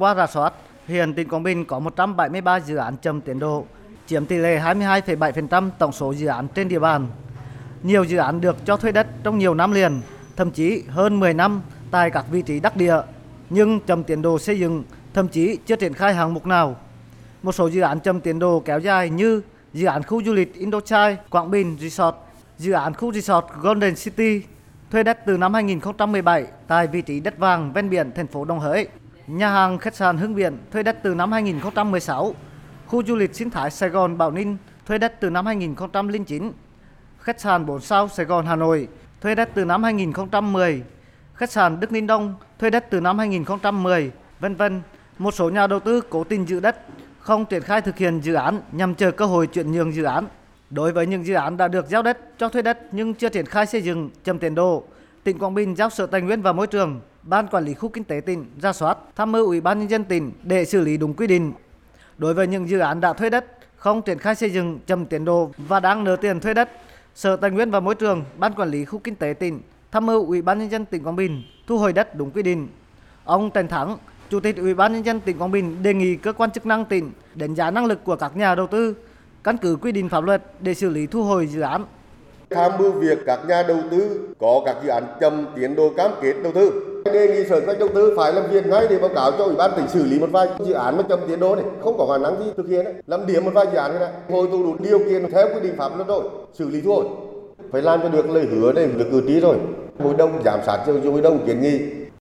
Qua rà soát, hiện tỉnh Quảng Bình có 173 dự án chậm tiến độ, chiếm tỷ lệ 22,7% tổng số dự án trên địa bàn. Nhiều dự án được cho thuê đất trong nhiều năm liền, thậm chí hơn 10 năm tại các vị trí đắc địa, nhưng chậm tiến độ xây dựng, thậm chí chưa triển khai hạng mục nào. Một số dự án chậm tiến độ kéo dài như dự án khu du lịch Indochai, Quảng Bình Resort, dự án khu resort Golden City, thuê đất từ năm 2017 tại vị trí đất vàng ven biển thành phố Đồng Hới. Nhà hàng khách sạn Hưng Biển thuê đất từ năm 2016, khu du lịch sinh thái Sài Gòn Bảo Ninh thuê đất từ năm 2009, khách sạn 4 sao Sài Gòn Hà Nội thuê đất từ năm 2010, khách sạn Đức Ninh Đông thuê đất từ năm 2010, vân vân. Một số nhà đầu tư cố tình giữ đất, không triển khai thực hiện dự án nhằm chờ cơ hội chuyển nhượng dự án. Đối với những dự án đã được giao đất cho thuê đất nhưng chưa triển khai xây dựng chậm tiến độ, tỉnh Quảng Bình giao Sở Tài nguyên và Môi trường, Ban Quản lý khu kinh tế tỉnh ra soát, tham mưu Ủy ban nhân dân tỉnh để xử lý đúng quy định. Đối với những dự án đã thuê đất không triển khai xây dựng chậm tiến độ và đang nợ tiền thuê đất, Sở Tài nguyên và Môi trường, Ban Quản lý khu kinh tế tỉnh tham mưu Ủy ban nhân dân tỉnh Quảng Bình thu hồi đất đúng quy định. Ông Trần Thắng, Chủ tịch Ủy ban nhân dân tỉnh Quảng Bình đề nghị cơ quan chức năng tỉnh đánh giá năng lực của các nhà đầu tư, căn cứ quy định pháp luật để xử lý thu hồi dự án. Tham mưu việc các nhà đầu tư có các dự án chậm tiến độ cam kết đầu tư. Đề nghị sở các đầu tư phải làm việc ngay để báo cáo cho ủy ban tỉnh xử lý một vài dự án mà chậm tiến độ này không có khả năng gì thực hiện đấy. làm điểm một vài dự án này, này. hội tụ đủ điều kiện theo quy định pháp luật rồi xử lý thôi phải làm cho được lời hứa này được cử tri rồi hội đồng giám sát cho hội đồng kiến nghị